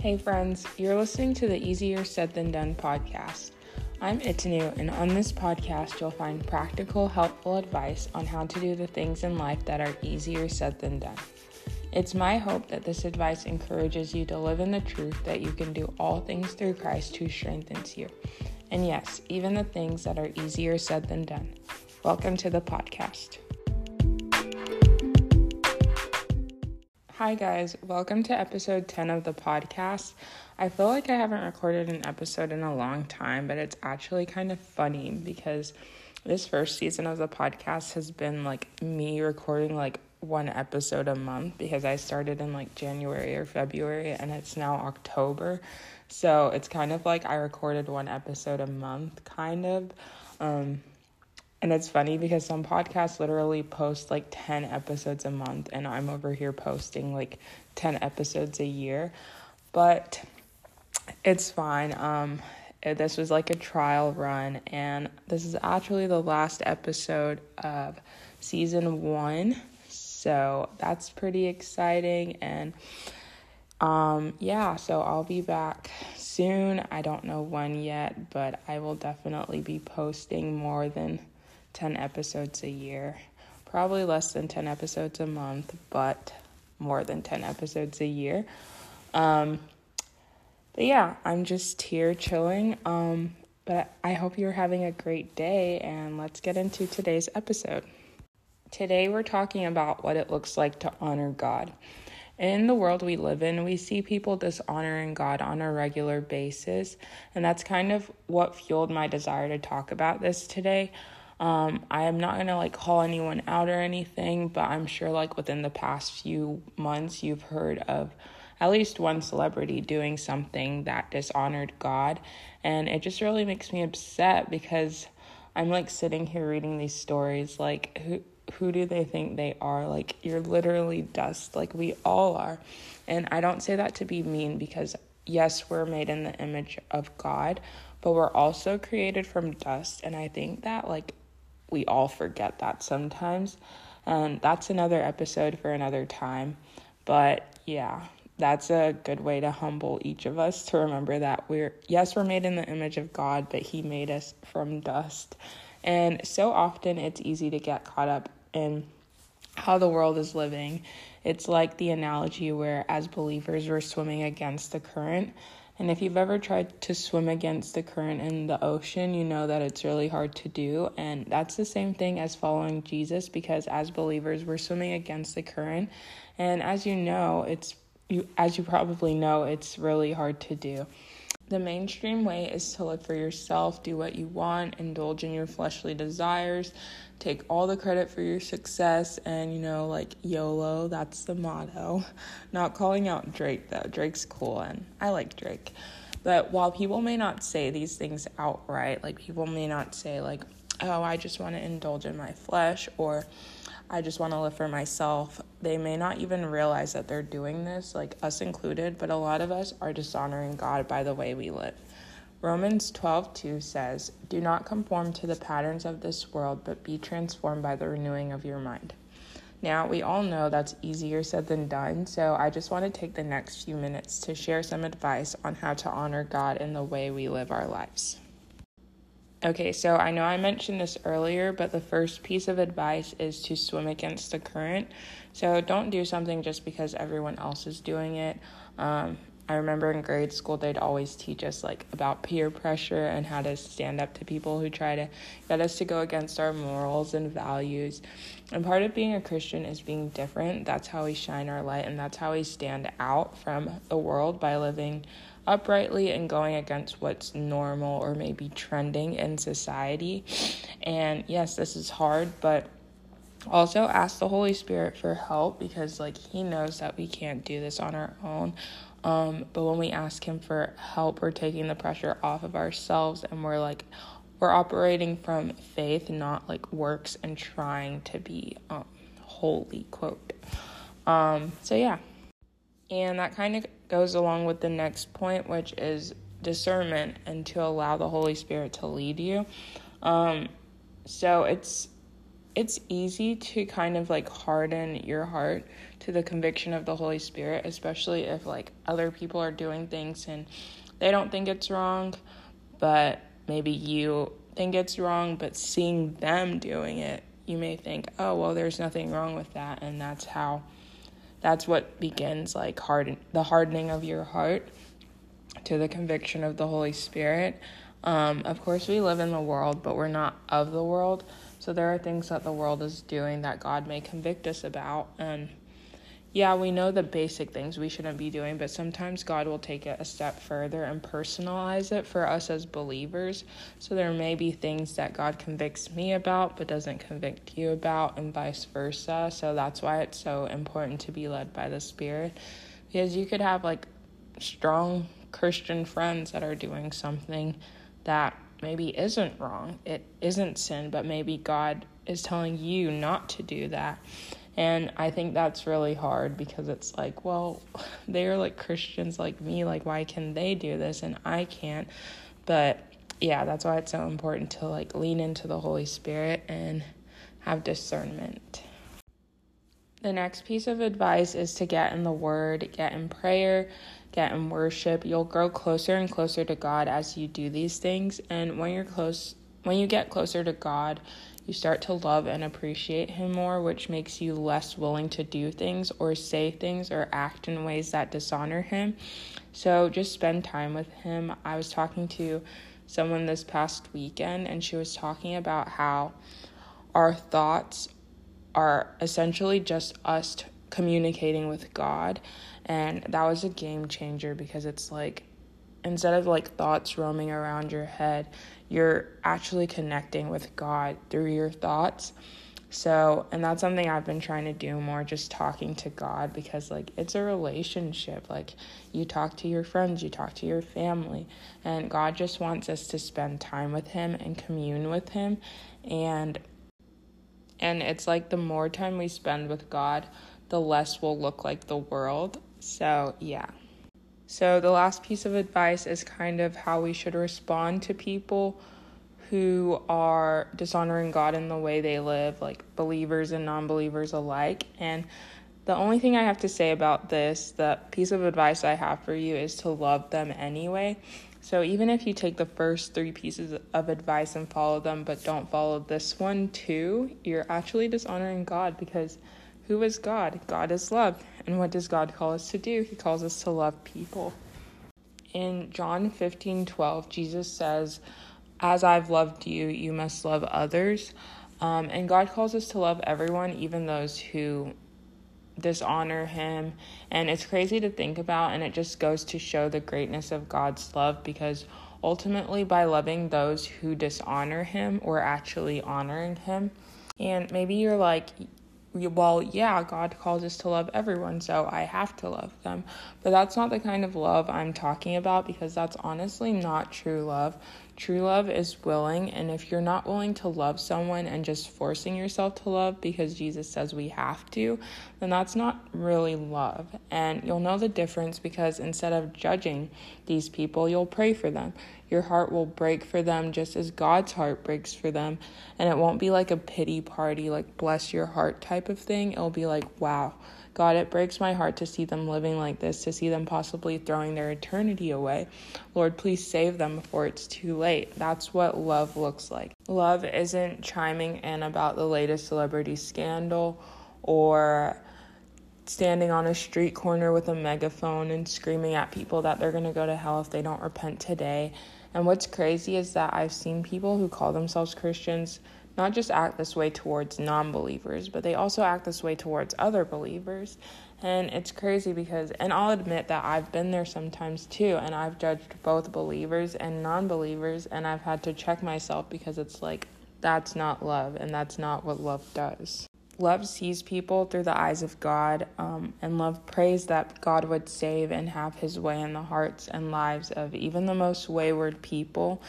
Hey, friends, you're listening to the Easier Said Than Done podcast. I'm Itanu, and on this podcast, you'll find practical, helpful advice on how to do the things in life that are easier said than done. It's my hope that this advice encourages you to live in the truth that you can do all things through Christ who strengthens you. And yes, even the things that are easier said than done. Welcome to the podcast. Hi, guys. Welcome to episode 10 of the podcast. I feel like I haven't recorded an episode in a long time, but it's actually kind of funny because this first season of the podcast has been like me recording like one episode a month because I started in like January or February and it's now October. So it's kind of like I recorded one episode a month, kind of. Um, and it's funny because some podcasts literally post like 10 episodes a month, and I'm over here posting like 10 episodes a year. But it's fine. Um, this was like a trial run, and this is actually the last episode of season one. So that's pretty exciting. And um, yeah, so I'll be back soon. I don't know when yet, but I will definitely be posting more than 10 episodes a year. Probably less than 10 episodes a month, but more than 10 episodes a year. Um, but yeah, I'm just here chilling. Um, but I hope you're having a great day, and let's get into today's episode. Today, we're talking about what it looks like to honor God. In the world we live in, we see people dishonoring God on a regular basis, and that's kind of what fueled my desire to talk about this today. Um, I am not gonna like call anyone out or anything, but I'm sure like within the past few months you've heard of at least one celebrity doing something that dishonored God, and it just really makes me upset because I'm like sitting here reading these stories like who who do they think they are? Like you're literally dust, like we all are. And I don't say that to be mean because yes, we're made in the image of God, but we're also created from dust, and I think that like we all forget that sometimes. And that's another episode for another time. But yeah, that's a good way to humble each of us to remember that we're, yes, we're made in the image of God, but He made us from dust. And so often it's easy to get caught up in how the world is living. It's like the analogy where, as believers, we're swimming against the current and if you've ever tried to swim against the current in the ocean, you know that it's really hard to do. And that's the same thing as following Jesus because as believers, we're swimming against the current. And as you know, it's you as you probably know, it's really hard to do. The mainstream way is to live for yourself, do what you want, indulge in your fleshly desires, take all the credit for your success, and you know, like YOLO, that's the motto. Not calling out Drake though, Drake's cool and I like Drake. But while people may not say these things outright, like people may not say, like, oh, I just want to indulge in my flesh, or I just want to live for myself. They may not even realize that they're doing this, like us included, but a lot of us are dishonoring God by the way we live. Romans 12:2 says, "Do not conform to the patterns of this world, but be transformed by the renewing of your mind." Now, we all know that's easier said than done, so I just want to take the next few minutes to share some advice on how to honor God in the way we live our lives. Okay, so I know I mentioned this earlier, but the first piece of advice is to swim against the current. So don't do something just because everyone else is doing it. Um, I remember in grade school, they'd always teach us like about peer pressure and how to stand up to people who try to get us to go against our morals and values. And part of being a Christian is being different. That's how we shine our light, and that's how we stand out from the world by living uprightly and going against what's normal or maybe trending in society. And yes, this is hard, but also ask the Holy Spirit for help because like he knows that we can't do this on our own. Um, but when we ask him for help, we're taking the pressure off of ourselves and we're like we're operating from faith, not like works and trying to be um, holy quote. Um, so yeah. And that kind of goes along with the next point, which is discernment and to allow the Holy Spirit to lead you. Um, so it's it's easy to kind of like harden your heart to the conviction of the Holy Spirit, especially if like other people are doing things and they don't think it's wrong, but maybe you think it's wrong, but seeing them doing it, you may think, oh, well, there's nothing wrong with that. And that's how, that's what begins like harden, the hardening of your heart to the conviction of the Holy Spirit. Um, of course, we live in the world, but we're not of the world. So there are things that the world is doing that God may convict us about. And yeah, we know the basic things we shouldn't be doing, but sometimes God will take it a step further and personalize it for us as believers. So there may be things that God convicts me about, but doesn't convict you about, and vice versa. So that's why it's so important to be led by the Spirit. Because you could have like strong Christian friends that are doing something that maybe isn't wrong, it isn't sin, but maybe God is telling you not to do that. And I think that's really hard because it's like, well, they're like Christians like me. Like, why can they do this and I can't? But yeah, that's why it's so important to like lean into the Holy Spirit and have discernment. The next piece of advice is to get in the Word, get in prayer, get in worship. You'll grow closer and closer to God as you do these things. And when you're close, when you get closer to God, you start to love and appreciate Him more, which makes you less willing to do things or say things or act in ways that dishonor Him. So just spend time with Him. I was talking to someone this past weekend, and she was talking about how our thoughts are essentially just us t- communicating with God. And that was a game changer because it's like, instead of like thoughts roaming around your head, you're actually connecting with God through your thoughts. So, and that's something I've been trying to do more just talking to God because, like, it's a relationship. Like, you talk to your friends, you talk to your family, and God just wants us to spend time with Him and commune with Him. And, and it's like the more time we spend with God, the less we'll look like the world. So, yeah. So, the last piece of advice is kind of how we should respond to people who are dishonoring God in the way they live, like believers and non believers alike. And the only thing I have to say about this, the piece of advice I have for you, is to love them anyway. So, even if you take the first three pieces of advice and follow them, but don't follow this one too, you're actually dishonoring God because who is God? God is love. And what does God call us to do? He calls us to love people. In John 15 12, Jesus says, As I've loved you, you must love others. Um, and God calls us to love everyone, even those who dishonor him. And it's crazy to think about, and it just goes to show the greatness of God's love because ultimately, by loving those who dishonor him, we're actually honoring him. And maybe you're like, well, yeah, God calls us to love everyone, so I have to love them. But that's not the kind of love I'm talking about because that's honestly not true love. True love is willing, and if you're not willing to love someone and just forcing yourself to love because Jesus says we have to, then that's not really love. And you'll know the difference because instead of judging these people, you'll pray for them. Your heart will break for them just as God's heart breaks for them. And it won't be like a pity party, like bless your heart type of thing. It'll be like, wow, God, it breaks my heart to see them living like this, to see them possibly throwing their eternity away. Lord, please save them before it's too late. That's what love looks like. Love isn't chiming in about the latest celebrity scandal or standing on a street corner with a megaphone and screaming at people that they're going to go to hell if they don't repent today. And what's crazy is that I've seen people who call themselves Christians not just act this way towards non believers, but they also act this way towards other believers. And it's crazy because, and I'll admit that I've been there sometimes too, and I've judged both believers and non believers, and I've had to check myself because it's like, that's not love, and that's not what love does. Love sees people through the eyes of God, um, and love prays that God would save and have his way in the hearts and lives of even the most wayward people.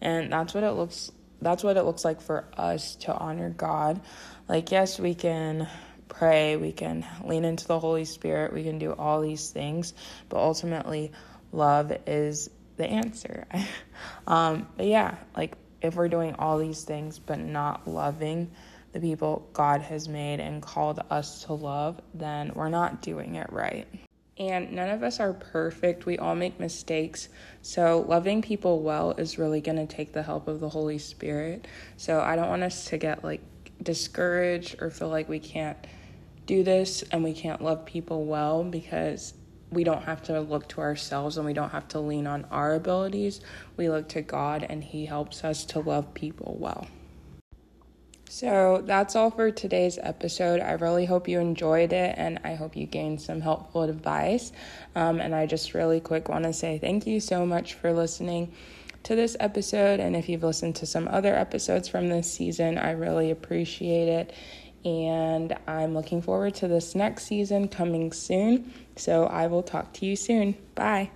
And that's what it looks that's what it looks like for us to honor God. Like, yes, we can pray, we can lean into the Holy Spirit, we can do all these things, but ultimately, love is the answer. um, but yeah, like if we're doing all these things but not loving, the people God has made and called us to love, then we're not doing it right. And none of us are perfect. We all make mistakes. So, loving people well is really going to take the help of the Holy Spirit. So, I don't want us to get like discouraged or feel like we can't do this and we can't love people well because we don't have to look to ourselves and we don't have to lean on our abilities. We look to God and He helps us to love people well. So that's all for today's episode. I really hope you enjoyed it and I hope you gained some helpful advice. Um, and I just really quick want to say thank you so much for listening to this episode. And if you've listened to some other episodes from this season, I really appreciate it. And I'm looking forward to this next season coming soon. So I will talk to you soon. Bye.